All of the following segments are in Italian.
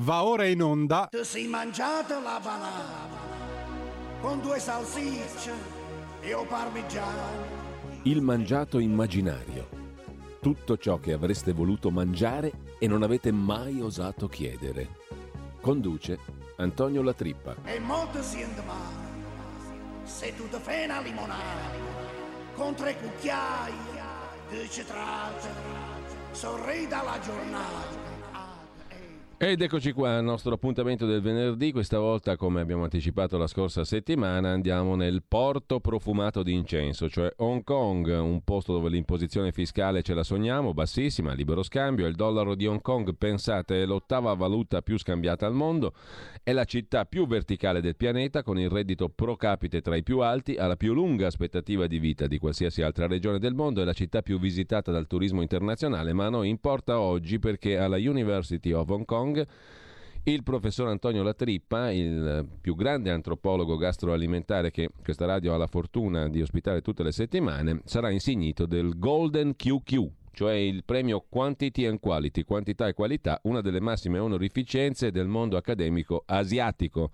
Va ora in onda. Ti sei mangiato la banana con due salsicce e o parmigiano. Il mangiato immaginario. Tutto ciò che avreste voluto mangiare e non avete mai osato chiedere. Conduce Antonio Latrippa. E molto siete male se tu ti fai una limonata con tre cucchiai di citrate. Sorridi dalla giornata. Ed eccoci qua al nostro appuntamento del venerdì, questa volta come abbiamo anticipato la scorsa settimana andiamo nel porto profumato di incenso, cioè Hong Kong, un posto dove l'imposizione fiscale ce la sogniamo, bassissima, libero scambio, il dollaro di Hong Kong pensate è l'ottava valuta più scambiata al mondo, è la città più verticale del pianeta con il reddito pro capite tra i più alti, ha la più lunga aspettativa di vita di qualsiasi altra regione del mondo, è la città più visitata dal turismo internazionale, ma a noi importa oggi perché alla University of Hong Kong il professor Antonio Latrippa, il più grande antropologo gastroalimentare che questa radio ha la fortuna di ospitare tutte le settimane, sarà insignito del Golden QQ, cioè il premio Quantity and Quality, quantità e qualità, una delle massime onorificenze del mondo accademico asiatico.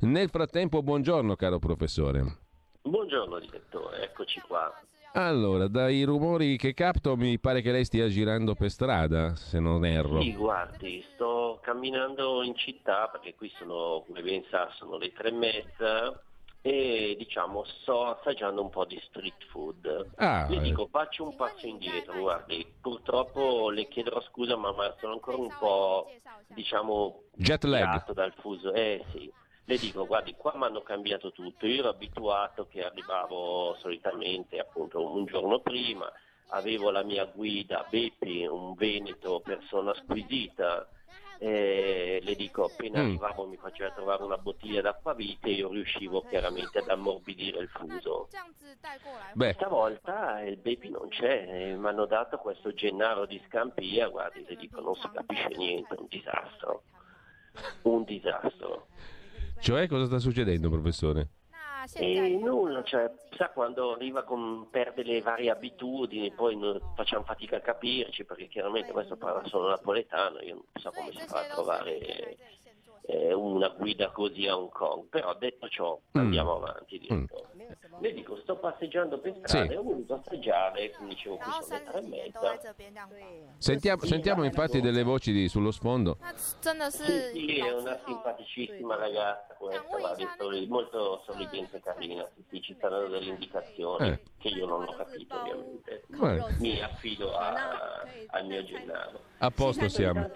Nel frattempo, buongiorno caro professore. Buongiorno direttore, eccoci qua. Allora, dai rumori che capto mi pare che lei stia girando per strada, se non erro. Sì, guardi, sto camminando in città perché qui sono, come ben sa, sono le tre e mezza e diciamo sto assaggiando un po' di street food. Ah, le dico, faccio un passo indietro, guardi, purtroppo le chiederò scusa ma, sono ancora un po', diciamo, jet lag. dal fuso. Eh sì le dico guardi qua mi hanno cambiato tutto, io ero abituato che arrivavo solitamente appunto un giorno prima, avevo la mia guida Beppi, un veneto, persona squisita, eh, le dico appena mm. arrivavo mi faceva trovare una bottiglia d'acquavite e io riuscivo chiaramente ad ammorbidire il fuso. Beh. Stavolta il baby non c'è, mi hanno dato questo Gennaro di Scampia, guardi, le dico non si capisce niente, un disastro. Un disastro. Cioè, cosa sta succedendo, professore? E eh, nulla, cioè, sa quando arriva con, perde le varie abitudini, poi facciamo fatica a capirci perché chiaramente questo parla solo napoletano, io non so come si fa a trovare eh, una guida così a Hong Kong, però detto ciò mm. andiamo avanti. Mm. Direttore. Le dico, sto passeggiando per strada sì. e ho voluto assaggiare, quindi dicevo qui sono le tre e mezza. Sentiamo, sentiamo infatti delle voci di, sullo sfondo. Sì, sì, è una simpaticissima ragazza questa, va, molto sorridente e carina, sì, ci saranno delle indicazioni eh. che io non ho capito ovviamente. Eh. Mi affido a, al mio Gennaro. A posto siamo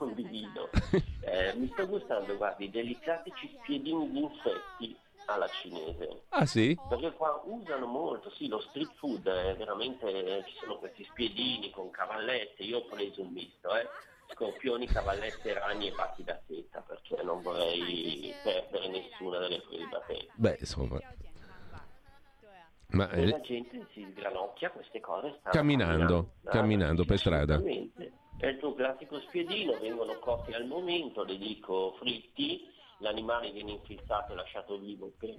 condivido. Esatto. Eh, esatto. mi sto gustando, guardi, delicatici spiedini di insetti alla cinese. Ah sì? Perché qua usano molto, sì, lo street food è veramente, ci sono questi spiedini con cavallette, io ho preso un misto, eh. Scorpioni, cavallette, ragni e batti da seta, perché non vorrei perdere nessuna delle cose da. Beh, insomma, ma, la eh, gente si sgranocchia queste cose camminando, camminando, camminando per strada. È il tuo classico spiedino, vengono cotti al momento, le dico fritti, l'animale viene infilzato e lasciato vivo per,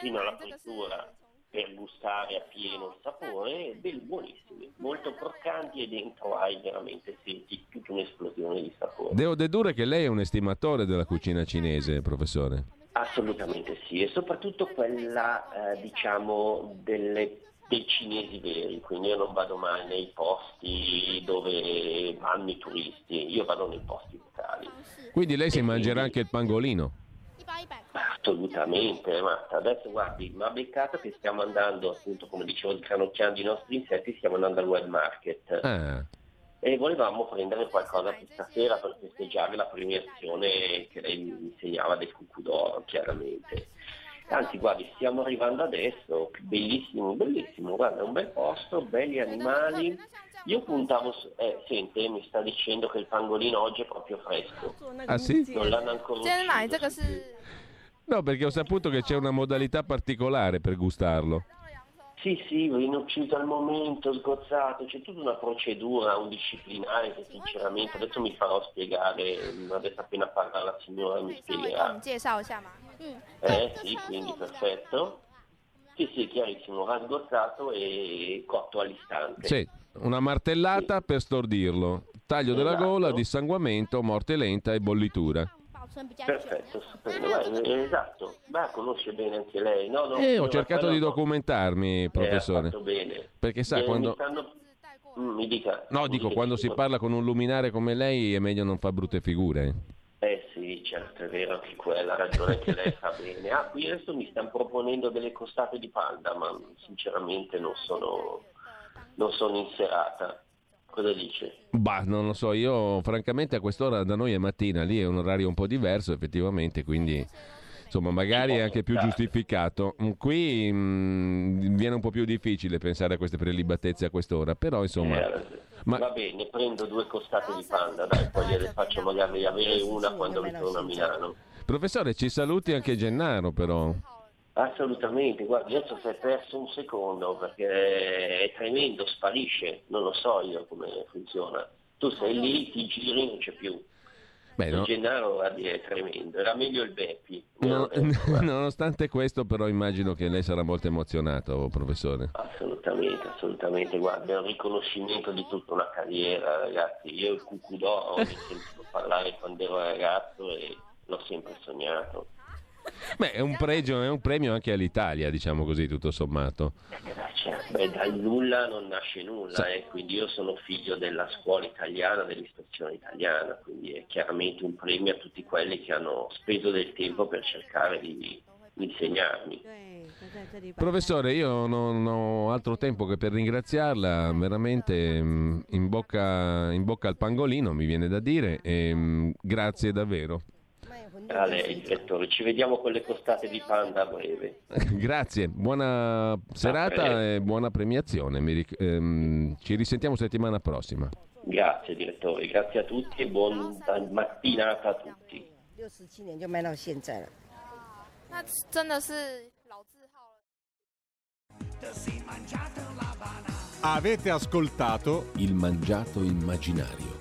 fino alla frittura per gustare appieno il sapore, ben buonissimi, molto croccanti e dentro hai veramente senti tutta un'esplosione di sapore. devo dedurre che lei è un estimatore della cucina cinese, professore. Assolutamente sì, e soprattutto quella eh, diciamo delle- dei cinesi veri, quindi io non vado mai nei posti dove vanno i turisti, io vado nei posti locali. Quindi lei si e mangerà quindi... anche il pangolino? Assolutamente, Marta. Adesso guardi, ma ha beccato che stiamo andando, appunto, come dicevo, scanocchiando i nostri insetti, stiamo andando al web market. Ah. E volevamo prendere qualcosa per stasera per festeggiare la premiazione che lei mi insegnava del cucù d'oro, chiaramente. Anzi, guardi, stiamo arrivando adesso, bellissimo, bellissimo, guarda, un bel posto, belli animali. Io puntavo, su... eh, senti, eh, mi sta dicendo che il pangolino oggi è proprio fresco. Ah sì? Non l'hanno ancora ucciso. No, perché ho saputo che c'è una modalità particolare per gustarlo. Sì, sì, viene ucciso al momento, sgozzato, c'è tutta una procedura, un disciplinare che sinceramente adesso mi farò spiegare, adesso appena parla la signora mi spiegherà. Eh sì, quindi perfetto. Sì, sì, chiarissimo, rasgozzato e cotto all'istante. Sì, una martellata sì. per stordirlo, taglio esatto. della gola, dissanguamento, morte lenta e bollitura semplice Perfetto, stupendo. Eh, esatto, ma conosce bene anche lei. No, no, eh, ho cercato di documentarmi, eh, professore. Eh, perché sa, e quando... Mi, stanno... Mm, mi dica... No, mi dico, dica quando si parla con un luminare come lei è meglio non fare brutte figure. Eh sì, certo, è vero, che quella ragione che lei fa bene. Ah, qui adesso mi stanno proponendo delle costate di palda, ma sinceramente non sono, non sono in serata. Cosa dice? Bah, non lo so, io francamente a quest'ora da noi è mattina, lì è un orario un po' diverso effettivamente, quindi insomma magari è anche più giustificato. Mm, Qui mm, viene un po' più difficile pensare a queste prelibatezze a quest'ora, però insomma... Eh, ma- Va bene, prendo due costate di panda, dai, poi gliele faccio magari avere una quando ritorno a Milano. Professore, ci saluti anche Gennaro però. Assolutamente, guardi, adesso si è perso un secondo perché è tremendo, sparisce, non lo so io come funziona. Tu sei lì, ti giri, non c'è più. Beh, Il no- Gennaro guardi, è tremendo, era meglio il Beppi. no- guarda. nonostante questo però immagino che lei sarà molto emozionato, professore. Assolutamente, assolutamente, guarda, è un riconoscimento di tutta una carriera, ragazzi. Io il cucudò ho sentito parlare quando ero ragazzo e l'ho sempre sognato. Beh, è un, pregio, è un premio anche all'Italia, diciamo così, tutto sommato. Beh, dal nulla non nasce nulla, Sa- eh, quindi io sono figlio della scuola italiana, dell'istruzione italiana, quindi è chiaramente un premio a tutti quelli che hanno speso del tempo per cercare di insegnarmi. Professore, io non ho altro tempo che per ringraziarla, veramente mm, in bocca, in bocca al pangolino mi viene da dire, e, mm, grazie davvero 卖馄饨 A 的 lei, 水饺 direttore, ci vediamo con le costate di panda a breve. Grazie, buona serata e buona premiazione. Mi ric- ehm, ci risentiamo settimana prossima. Grazie direttore, grazie a tutti e buona mattinata a tutti. 六十七年就卖到现在了。那真的是老字号了。 Avete ascoltato Il mangiato immaginario